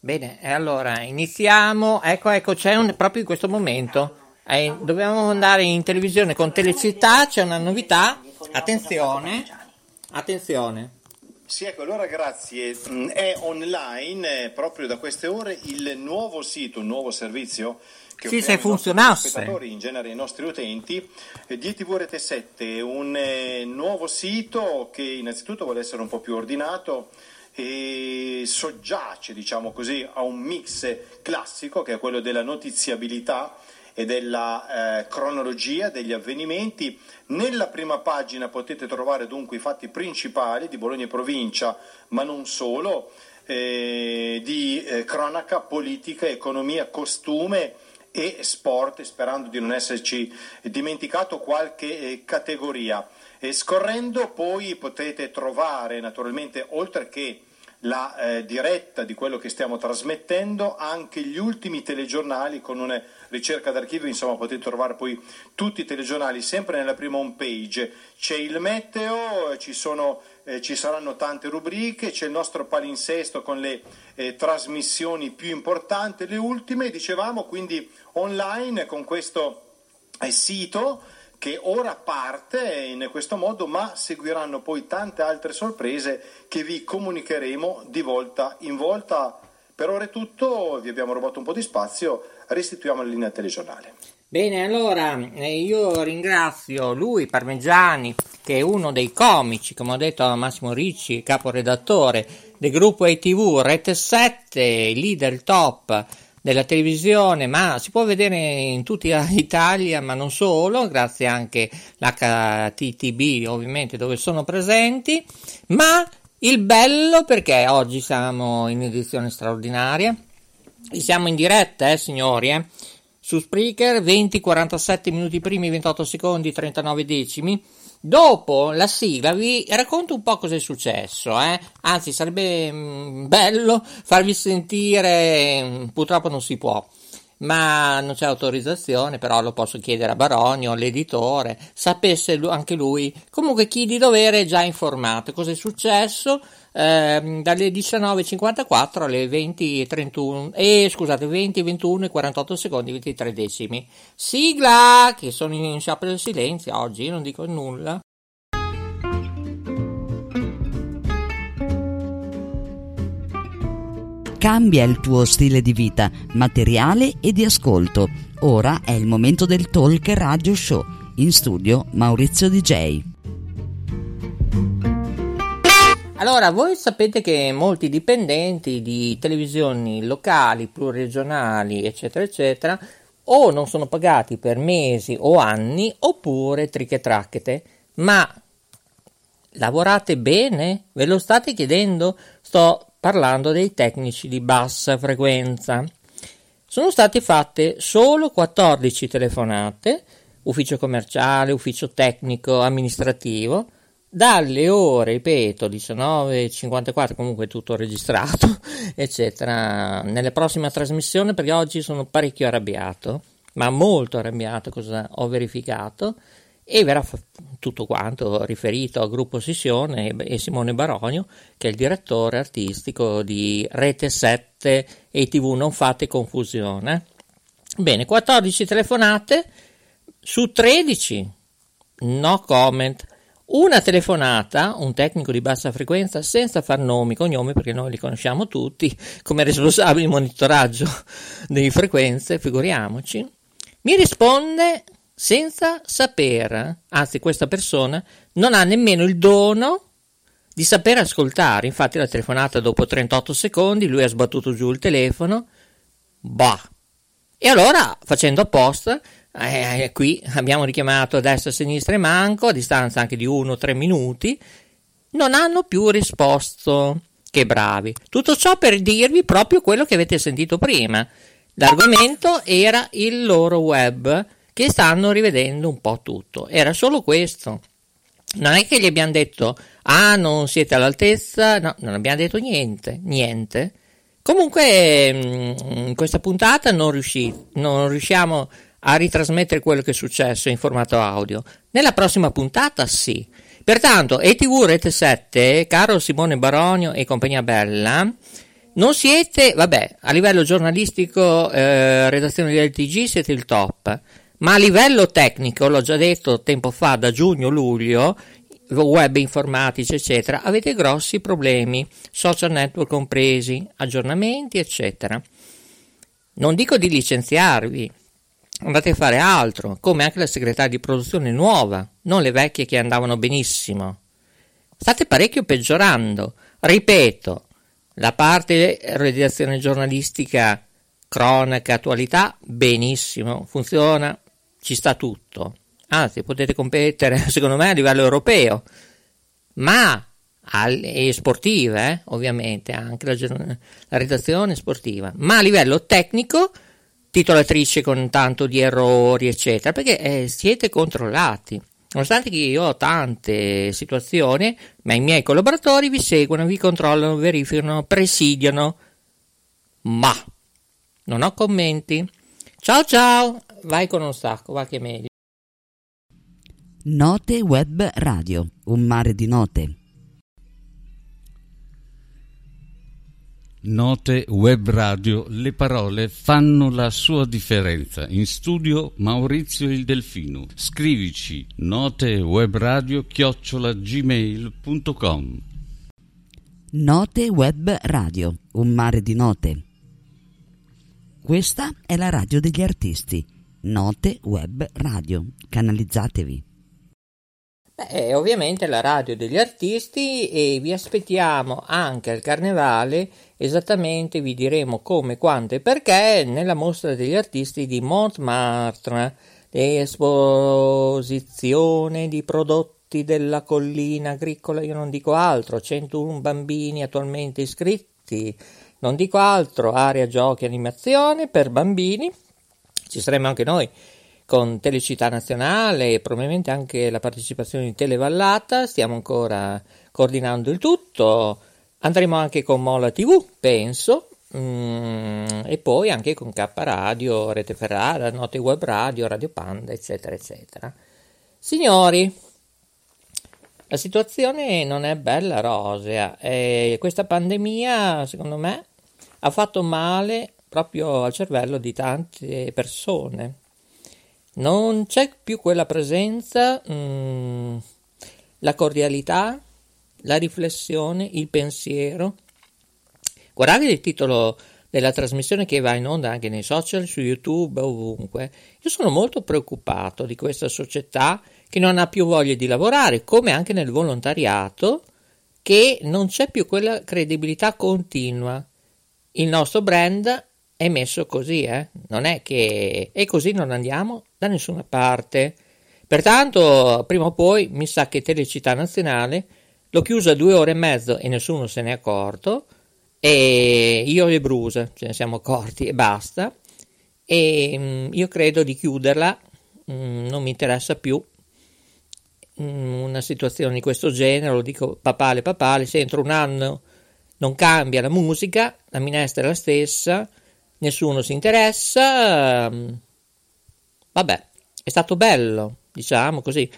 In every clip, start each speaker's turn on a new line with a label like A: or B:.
A: Bene, allora iniziamo. Ecco, ecco, c'è un, proprio in questo momento. Eh, dobbiamo andare in televisione con Telecittà, c'è una novità. Attenzione, attenzione.
B: Sì, ecco, allora grazie. Mm, è online eh, proprio da queste ore il nuovo sito, un nuovo servizio che
A: sì, se
B: funzionasse. in genere i nostri utenti, eh, di ETV Rete 7, un eh, nuovo sito che innanzitutto vuole essere un po' più ordinato e soggiace, diciamo così, a un mix classico che è quello della notiziabilità e della eh, cronologia degli avvenimenti. Nella prima pagina potete trovare dunque i fatti principali di Bologna e provincia, ma non solo, eh, di eh, cronaca, politica, economia, costume e sport, sperando di non esserci dimenticato qualche eh, categoria. E scorrendo poi potete trovare naturalmente, oltre che la eh, diretta di quello che stiamo trasmettendo, anche gli ultimi telegiornali con una ricerca d'archivio, insomma potete trovare poi tutti i telegiornali sempre nella prima home page. C'è il meteo, ci, sono, eh, ci saranno tante rubriche, c'è il nostro palinsesto con le eh, trasmissioni più importanti, le ultime, dicevamo, quindi online con questo eh, sito che ora parte in questo modo, ma seguiranno poi tante altre sorprese che vi comunicheremo di volta in volta. Per ora è tutto, vi abbiamo rubato un po' di spazio, restituiamo la linea telegiornale.
A: Bene, allora eh, io ringrazio lui, Parmigiani, che è uno dei comici, come ho detto a Massimo Ricci, caporedattore del gruppo ATV Rete 7, leader top della televisione, ma si può vedere in tutta Italia, ma non solo, grazie anche all'HTTB ovviamente dove sono presenti, ma il bello perché oggi siamo in edizione straordinaria, siamo in diretta, eh signori, eh, su Spreaker 20, 47 minuti primi, 28 secondi, 39 decimi, Dopo la sigla vi racconto un po' cosa è successo, eh? anzi sarebbe mh, mm, bello farvi sentire, mh, mm, purtroppo non si può, ma non c'è autorizzazione, però lo posso chiedere a Baronio, l'editore, sapesse anche lui. Comunque chi di dovere è già informato cosa è successo eh, dalle 19.54 alle 20.31 e scusate 20, 21 e 48 secondi 23 decimi. Sigla che sono in sciopero del silenzio oggi, non dico nulla.
C: Cambia il tuo stile di vita, materiale e di ascolto. Ora è il momento del Talk Radio Show. In studio Maurizio DJ.
A: Allora, voi sapete che molti dipendenti di televisioni locali, pluriregionali, eccetera, eccetera, o non sono pagati per mesi o anni, oppure trichetracchete. Ma lavorate bene? Ve lo state chiedendo? Sto parlando dei tecnici di bassa frequenza. Sono state fatte solo 14 telefonate, ufficio commerciale, ufficio tecnico, amministrativo, dalle ore, ripeto, 19.54, comunque tutto registrato, eccetera, nelle prossime trasmissioni, perché oggi sono parecchio arrabbiato, ma molto arrabbiato, cosa ho verificato, e verrà tutto quanto riferito al gruppo Sissione e Simone Baronio, che è il direttore artistico di Rete 7 e TV Non Fate Confusione. Bene, 14 telefonate su 13, no comment. Una telefonata, un tecnico di bassa frequenza, senza far nomi, cognomi, perché noi li conosciamo tutti, come responsabili di monitoraggio delle frequenze, figuriamoci, mi risponde senza saper, anzi questa persona non ha nemmeno il dono di saper ascoltare. Infatti la telefonata dopo 38 secondi, lui ha sbattuto giù il telefono, bah. E allora, facendo apposta, eh, qui abbiamo richiamato a destra, a sinistra e manco, a distanza anche di 1-3 minuti, non hanno più risposto. Che bravi. Tutto ciò per dirvi proprio quello che avete sentito prima. L'argomento era il loro web che stanno rivedendo un po' tutto. Era solo questo. Non è che gli abbiamo detto, ah, non siete all'altezza, no, non abbiamo detto niente, niente. Comunque, mm, in questa puntata non, riusci, non riusciamo a ritrasmettere quello che è successo in formato audio. Nella prossima puntata sì. Pertanto, ETV Rete 7, caro Simone Baronio e compagnia bella, non siete, vabbè, a livello giornalistico, eh, redazione del TG siete il top, ma a livello tecnico, l'ho già detto tempo fa, da giugno-luglio, web informatici, eccetera, avete grossi problemi, social network compresi, aggiornamenti, eccetera. Non dico di licenziarvi, andate a fare altro, come anche la segretaria di produzione nuova, non le vecchie che andavano benissimo. State parecchio peggiorando. Ripeto, la parte redazione giornalistica, cronaca, attualità, benissimo, funziona, ci sta tutto. Anzi, potete competere, secondo me, a livello europeo. Ma e sportiva, eh, ovviamente, anche la, la redazione sportiva, ma a livello tecnico titolatrice con tanto di errori, eccetera, perché eh, siete controllati. Nonostante che io ho tante situazioni, ma i miei collaboratori vi seguono, vi controllano, verificano, presidiano. Ma non ho commenti. Ciao ciao, vai con un sacco, va che è meglio.
C: Note Web Radio, un mare di note.
D: Note Web Radio, le parole fanno la sua differenza. In studio Maurizio il Delfino. Scrivici notewebradio chiocciola gmail.com
C: Note Web Radio, un mare di note. Questa è la radio degli artisti. Note Web Radio. Canalizzatevi.
A: Beh, ovviamente la radio degli artisti e vi aspettiamo anche al carnevale, esattamente vi diremo come, quando e perché nella mostra degli artisti di Montmartre, esposizione di prodotti della collina agricola, io non dico altro, 101 bambini attualmente iscritti, non dico altro, area giochi animazione per bambini, ci saremo anche noi con Telecittà Nazionale e probabilmente anche la partecipazione di Televallata, stiamo ancora coordinando il tutto, andremo anche con Mola TV, penso, mm, e poi anche con K Radio, Rete Ferrara, Note Web Radio, Radio Panda, eccetera, eccetera. Signori, la situazione non è bella rosea. E questa pandemia, secondo me, ha fatto male proprio al cervello di tante persone non c'è più quella presenza, mm, la cordialità, la riflessione, il pensiero. Guardate il titolo della trasmissione che va in onda anche nei social, su YouTube, ovunque. Io sono molto preoccupato di questa società che non ha più voglia di lavorare, come anche nel volontariato, che non c'è più quella credibilità continua. Il nostro brand è messo così, eh? non è che e così non andiamo da nessuna parte. Pertanto, prima o poi, mi sa che Telecittà Nazionale l'ho chiusa due ore e mezzo e nessuno se n'è accorto, e io e Brusa ce ne siamo accorti e basta, e mm, io credo di chiuderla, mm, non mi interessa più mm, una situazione di questo genere, lo dico papale papale, se entro un anno non cambia la musica, la minestra è la stessa, nessuno si interessa. Ehm, vabbè, è stato bello, diciamo così.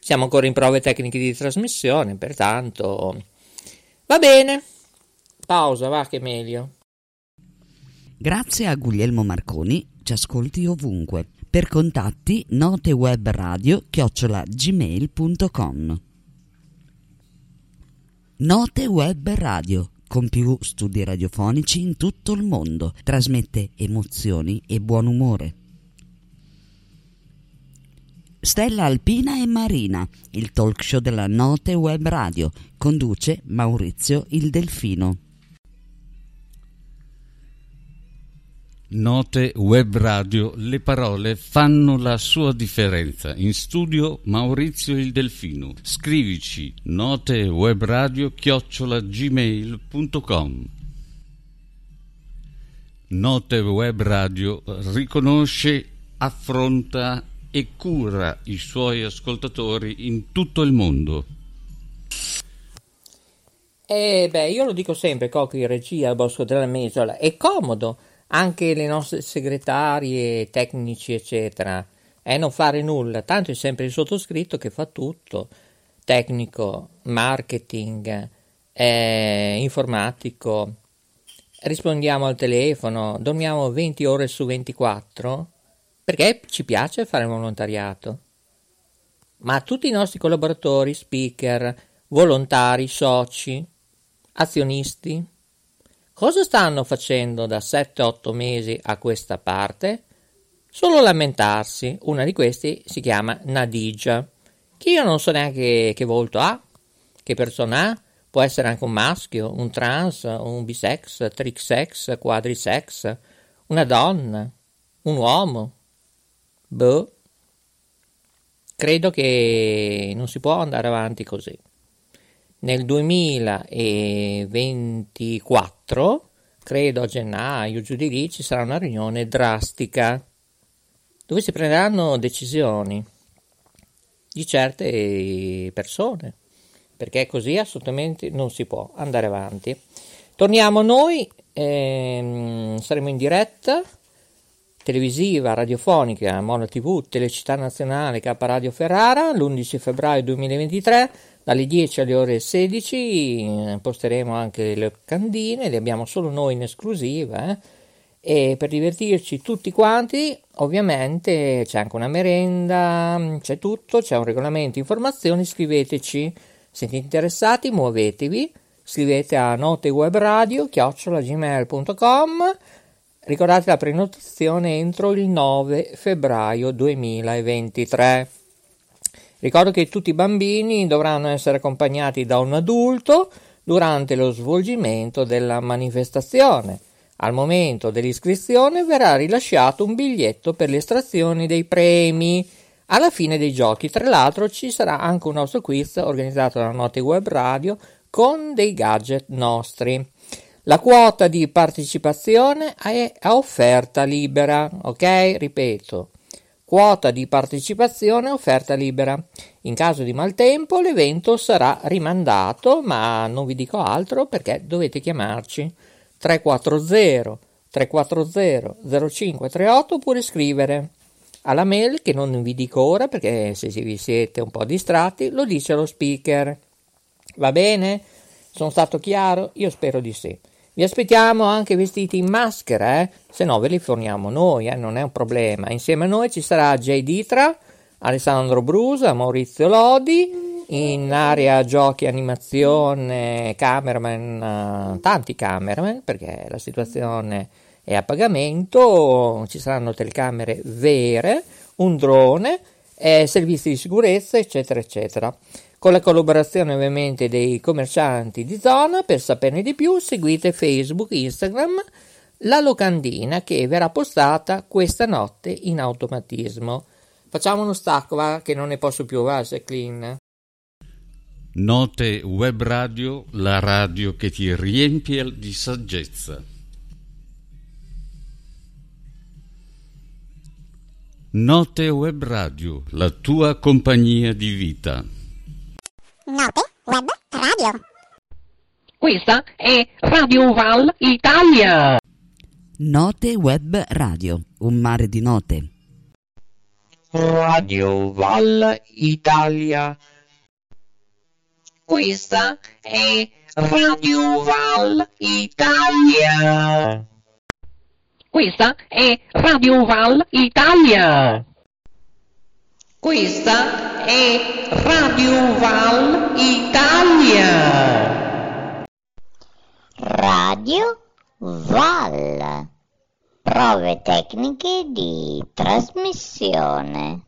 A: Siamo ancora in prove tecniche di trasmissione, pertanto va bene. Pausa, va che è meglio.
C: Grazie a Guglielmo Marconi, ci ascolti ovunque. Per contatti notewebradio chiocciola gmail.com Note Web Radio con più studi radiofonici in tutto il mondo. Trasmette emozioni e buon umore. Stella Alpina e Marina, il talk show della Note Web Radio, conduce Maurizio il Delfino.
D: Note Web Radio, le parole fanno la sua differenza. In studio Maurizio il Delfino. Scrivici notewebradio chiocciola gmail.com Note Web Radio riconosce, affronta e cura i suoi ascoltatori in tutto il mondo.
A: E beh, io lo dico sempre, Cocchi, regia Bosco della Mesola, è comodo anche le nostre segretarie, tecnici, eccetera, e non fare nulla, tanto è sempre il sottoscritto che fa tutto, tecnico, marketing, eh, informatico, rispondiamo al telefono, dormiamo 20 ore su 24, perché ci piace fare volontariato. Ma tutti i nostri collaboratori, speaker, volontari, soci, azionisti, cosa stanno facendo da 7-8 mesi a questa parte? Solo lamentarsi. Una di questi si chiama Nadigia, che io non so neanche che volto ha, che persona ha, può essere anche un maschio, un trans, un bisex, trixex, quadrisex, una donna, un uomo. Boh. Credo che non si può andare avanti così. Nel 2024, credo a gennaio, giù di lì, ci sarà una riunione drastica dove si prenderanno decisioni di certe persone, perché così assolutamente non si può andare avanti. Torniamo noi, ehm, saremo in diretta televisiva, radiofonica, Mono TV, Telecittà Nazionale, K Radio Ferrara, l'11 febbraio 2023, dalle 10 alle ore 16, eh, posteremo anche le candine, le abbiamo solo noi in esclusiva, eh? e per divertirci tutti quanti ovviamente c'è anche una merenda, c'è tutto, c'è un regolamento, informazioni, scriveteci, siete interessati, muovetevi, scrivete a notewebradio chiocciolagmail.com ricordate la prenotazione entro il 9 febbraio 2023 ricordo che tutti i bambini dovranno essere accompagnati da un adulto durante lo svolgimento della manifestazione al momento dell'iscrizione verrà rilasciato un biglietto per l'estrazione dei premi. Alla fine dei giochi, tra l'altro, ci sarà anche un nostro quiz organizzato da Note Web Radio con dei gadget nostri. La quota di partecipazione è a offerta libera, ok? Ripeto, quota di partecipazione offerta libera. In caso di maltempo l'evento sarà rimandato, ma non vi dico altro perché dovete chiamarci. 340 340 0538 oppure scrivere alla mail che non vi dico ora perché se vi siete un po' distratti lo dice lo speaker. Va bene? Sono stato chiaro? Io spero di sì. Vi aspettiamo anche vestiti in maschera, eh? se no ve li forniamo noi, eh? non è un problema. Insieme a noi ci sarà Jay Ditra, Alessandro Brusa, Maurizio Lodi in area giochi, animazione, cameraman, uh, tanti cameraman perché la situazione è a pagamento, ci saranno telecamere vere, un drone, eh, servizi di sicurezza, eccetera, eccetera. Con la collaborazione ovviamente dei commercianti di zona, per saperne di più seguite Facebook, Instagram, la locandina che verrà postata questa notte in automatismo. Facciamo uno stacco, va, che non ne posso più, va, clean.
D: Note Web Radio, la radio che ti riempie di saggezza. Note Web Radio, la tua compagnia di vita.
E: Note Web Radio.
F: Questa è Radio Val Italia.
C: Note Web Radio, un mare di note.
F: Radio Val Italia. Questa è Radio Val Italia. Questa è Radio Val Italia. Questa è Radio Val Italia.
E: Radio Val. Prove tecniche di trasmissione.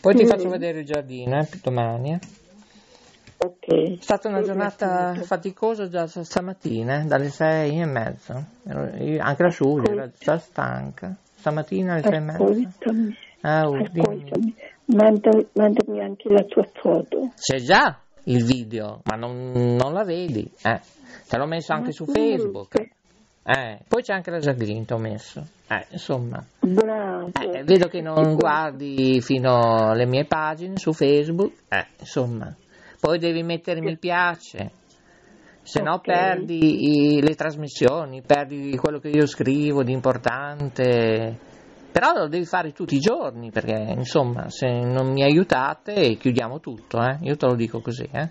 A: Poi ti faccio vedere il giardino, eh, domani. eh.
G: Ok.
A: È stata una giornata faticosa già stamattina, eh, dalle sei e mezza. Anche la Giulia era già stanca. Stamattina alle sei e mezza.
G: Ascoltami,
A: Ah, oh, dimmi.
G: ascoltami. Manda, mandami anche la tua foto.
A: C'è già il video, ma non, non la vedi. Eh. Te l'ho messo anche
G: Ma
A: su Facebook. Eh, poi c'è anche la ti ho messo. Eh, insomma, eh, vedo che non guardi fino alle mie pagine su Facebook. Eh, insomma, poi devi mettere mi piace. Se no
G: Ok.
A: perdi i- le trasmissioni, perdi quello che io scrivo di importante. Però lo devi fare tutti i giorni, perché insomma, se non mi aiutate chiudiamo tutto, eh. Io te lo dico così, eh.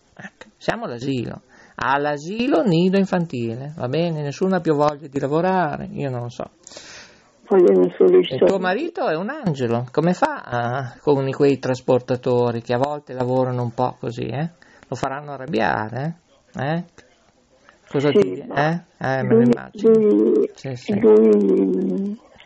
A: Ecco, siamo all'asilo. All'asilo nido infantile, va bene? Nessuno ha più voglia di lavorare, io non lo so. Il tuo marito è un angelo, come fa ah, con quei trasportatori che a volte lavorano un po' così, eh? Lo faranno arrabbiare, eh? Eh? Cosa
G: Sì,
A: ti... Eh? Eh, me lo immagino. Sì, sì.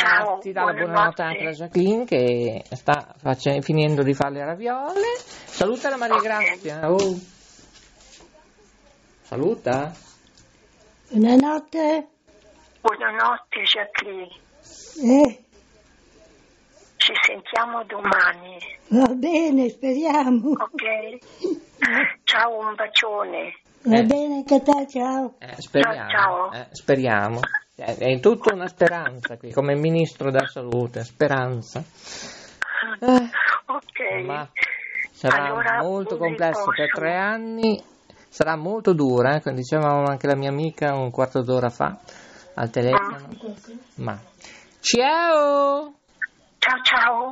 F: Ciao,
A: ti dà la buonanotte anche la Jacqueline che sta face- finendo di fare le raviole. Saluta la Maria. Grazia. Oh. Saluta.
H: Buonanotte.
F: Buonanotte Jacqueline,
H: Eh,
F: ci sentiamo domani,
H: va bene, speriamo.
F: ok? Ciao, un bacione.
H: Va
A: Eh.
H: bene anche a te, ciao.
A: Eh, speriamo.
F: Ciao, ciao.
A: eh, speriamo. Eh, È, tutta una speranza qui, come ministro della salute. Speranza. Eh,
F: Ok.
A: ma sarà
F: Allora,
A: molto complesso per tre anni. Sarà molto dura, eh, come diceva anche la mia amica un quarto d'ora fa al telefono. Ma ciao!
F: Ciao, ciao.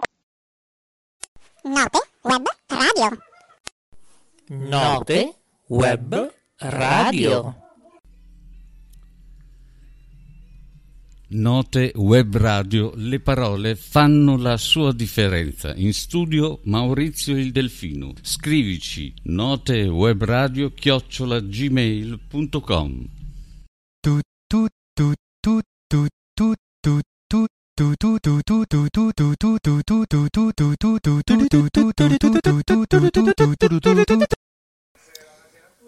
E: Note web radio.
A: Note web radio.
D: Note web radio, le parole fanno la sua differenza. In studio Maurizio il Delfino. Scrivici notewebradio chiocciola gmail.com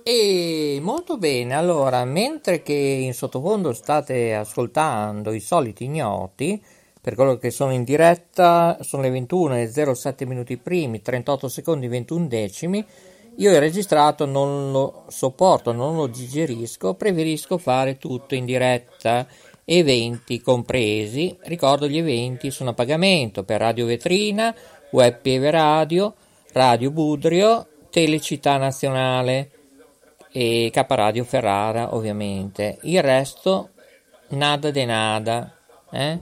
A: E molto bene, allora, mentre che in sottofondo state ascoltando i soliti ignoti, per coloro che sono in diretta, sono le 21 e 07 minuti primi, 38 secondi 21 decimi, io il registrato non lo sopporto, non lo digerisco, preferisco fare tutto in diretta, eventi compresi, ricordo gli eventi sono a pagamento per Radio Vetrina, Web Pieve Radio, Radio Budrio, Telecittà Nazionale e K Radio Ferrara ovviamente il resto nada de nada eh?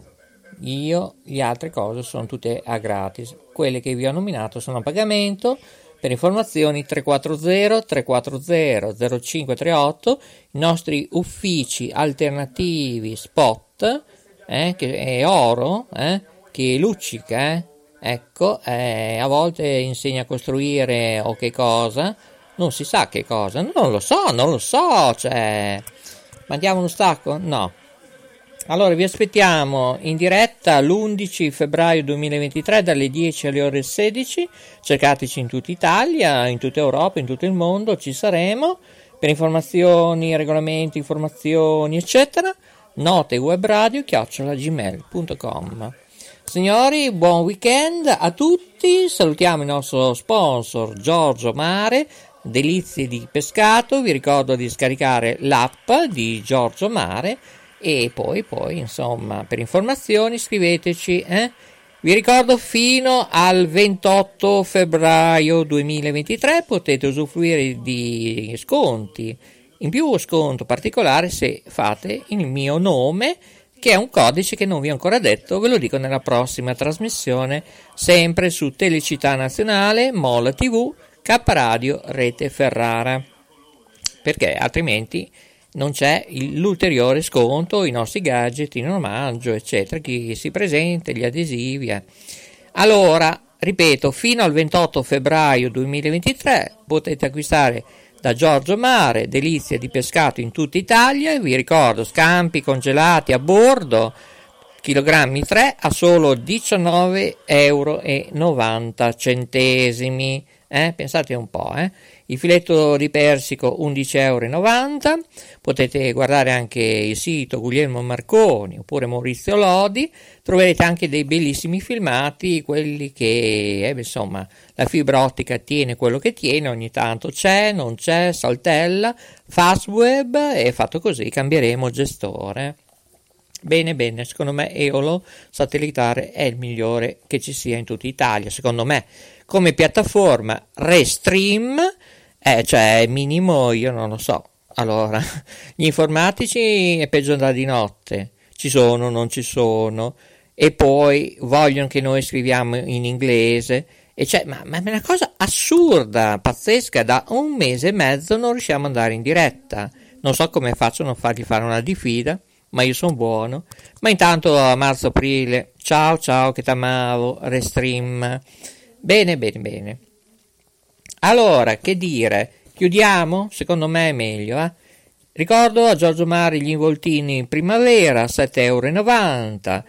A: io le altre cose sono tutte a gratis quelle che vi ho nominato sono a pagamento per informazioni 340 340 0538 i nostri uffici alternativi spot eh, che è oro eh, che luccica eh. ecco eh, a volte insegna a costruire o che cosa non si sa che cosa, non lo so, non lo so, cioè, mandiamo uno stacco? No. Allora vi aspettiamo in diretta l'11 febbraio 2023 dalle 10 alle ore 16, cercateci in tutta Italia, in tutta Europa, in tutto il mondo, ci saremo, per informazioni, regolamenti, informazioni, eccetera, note web radio gmail.com. Signori, buon weekend a tutti, salutiamo il nostro sponsor Giorgio Mare, Delizie di pescato, vi ricordo di scaricare l'app di Giorgio Mare e poi, poi insomma, per informazioni scriveteci. Eh? Vi ricordo fino al 28 febbraio 2023 potete usufruire di sconti, in più sconto particolare se fate il mio nome che è un codice che non vi ho ancora detto, ve lo dico nella prossima trasmissione, sempre su Telecittà Nazionale, Mola TV, K Radio, Rete Ferrara, perché altrimenti non c'è l'ulteriore sconto, i nostri gadget in omaggio, eccetera, chi si presenta, gli adesivi. eh. Allora, ripeto, fino al 28 febbraio 2023 potete acquistare da Giorgio Mare delizie di pescato in tutta Italia vi ricordo scampi congelati a bordo chilogrammi 3 a solo 19,90 euro eh? pensate un po' eh? il filetto di persico 11,90 euro potete guardare anche il sito Guglielmo Marconi oppure Maurizio Lodi troverete anche dei bellissimi filmati quelli che eh, insomma la fibra ottica tiene quello che tiene ogni tanto c'è, non c'è, saltella Fastweb e fatto così cambieremo gestore Bene, bene, secondo me Eolo satellitare è il migliore che ci sia in tutta Italia, secondo me. Come piattaforma Restream, eh, cioè minimo, io non lo so. Allora, gli informatici è peggio andare di notte, ci sono, non ci sono, e poi vogliono che noi scriviamo in inglese, e cioè, ma, ma è una cosa assurda, pazzesca, da un mese e mezzo non riusciamo ad andare in diretta. Non so come faccio a non fargli fare una diffida ma io sono buono. Ma intanto a marzo-aprile, ciao ciao che t'amavo, restream. Bene, bene, bene. Allora, che dire? Chiudiamo? Secondo me è meglio, eh? Ricordo a Giorgio Mari gli involtini in primavera, 7,90 euro.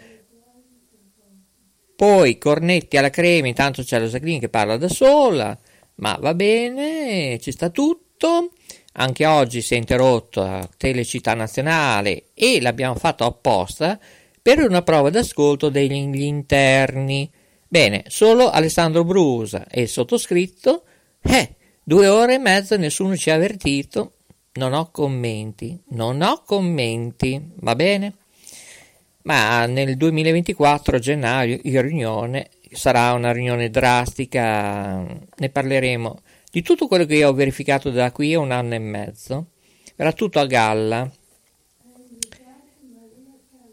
A: Poi cornetti alla crema, intanto c'è la Jacqueline che parla da sola, ma va bene, ci sta tutto. Anche oggi si è interrotto a Telecittà Nazionale e l'abbiamo fatto apposta per una prova d'ascolto degli interni. Bene, solo Alessandro Brusa e il sottoscritto, eh, due ore e mezza nessuno ci ha avvertito. Non ho commenti, non ho commenti, va bene? Ma nel 2024 a gennaio in riunione sarà una riunione drastica, ne parleremo di tutto quello che io ho verificato da qui a un anno e mezzo. Era tutto a galla.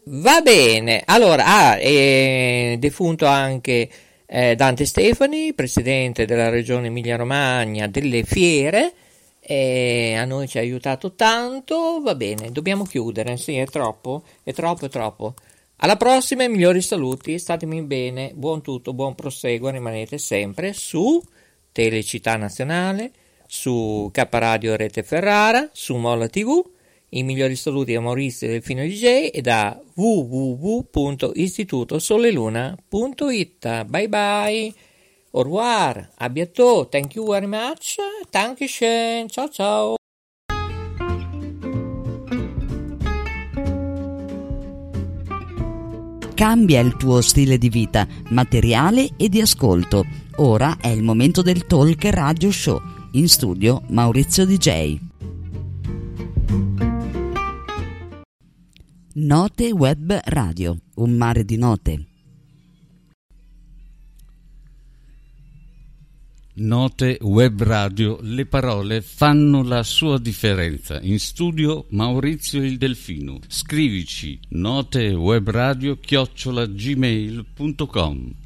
A: Va bene, allora, ah, è defunto anche eh, Dante Stefani, presidente della regione Emilia-Romagna delle fiere, e a noi ci ha aiutato tanto, va bene, dobbiamo chiudere, sì, è troppo, è troppo, è troppo. Alla prossima migliori saluti, statemi bene, buon tutto, buon proseguo, rimanete sempre su Telecittà Nazionale, su K Radio Rete Ferrara, su Molla TV. I migliori saluti a Maurizio Delfino DJ e da www.istitutosoleluna.it. Bye bye. Au revoir, a bientôt, thank you very much, Dankeschön, ciao ciao.
C: Cambia il tuo stile di vita, materiale e di ascolto. Ora è il momento del Talk Radio Show. In studio Maurizio DJ. Note Web Radio, un mare di note.
D: Note Web Radio, le parole fanno la sua differenza. In studio Maurizio il Delfino. Scrivici notewebradio chiocciolagmail.com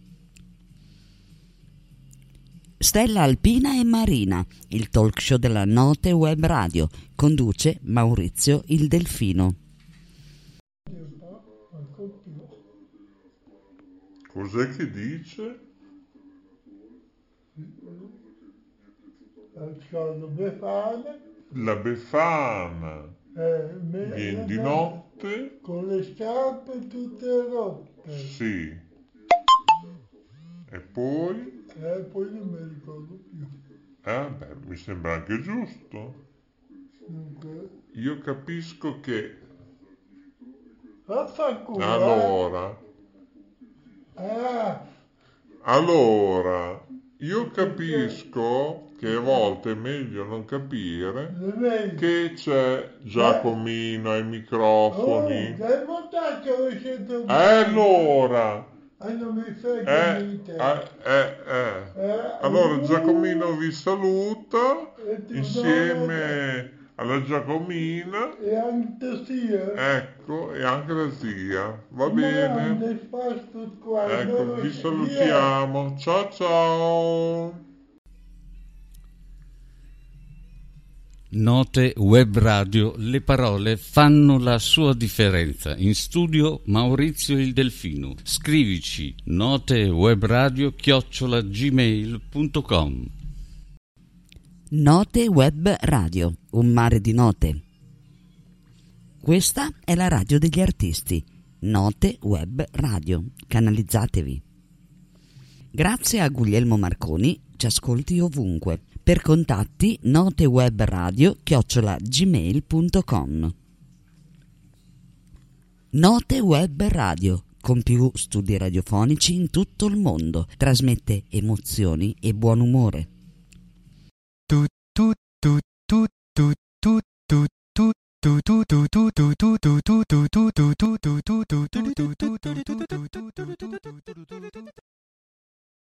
C: Stella Alpina e Marina, il talk show della Note Web Radio. Conduce Maurizio il Delfino.
I: Cos'è che dice?
J: La befana.
I: La befana.
J: Eh,
I: Viene di notte?
J: Con le scarpe tutte rotte.
I: Sì. E poi?
J: Eh, poi non mi ricordo più.
I: Eh, beh, mi sembra anche giusto.
J: Dunque.
I: Io capisco che...
J: Vaffanculo.
I: Allora...
J: Ah.
I: Allora, io capisco che a volte è meglio non capire che c'è Giacomino ai microfoni.
J: Oh, dai montaggio
I: Eh, allora...
J: Frega
I: Eh,
J: niente.
I: eh, eh, eh. Allora Giacomino vi saluta insieme alla Giacomina.
J: E anche zia.
I: Ecco, e anche la zia. Va bene. Ecco, vi salutiamo. Ciao ciao.
D: Note Web Radio, le parole fanno la sua differenza. In studio Maurizio il Delfino. Scrivici notewebradio chiocciola gmail.com.
C: Note Web Radio, un mare di note. Questa è la radio degli artisti, Note Web Radio. Canalizzatevi. Grazie a Guglielmo Marconi, ci ascolti ovunque per contatti notewebradio chiocciolagmail.com Note Web Radio con più studi radiofonici in tutto il mondo. Trasmette emozioni e buon umore.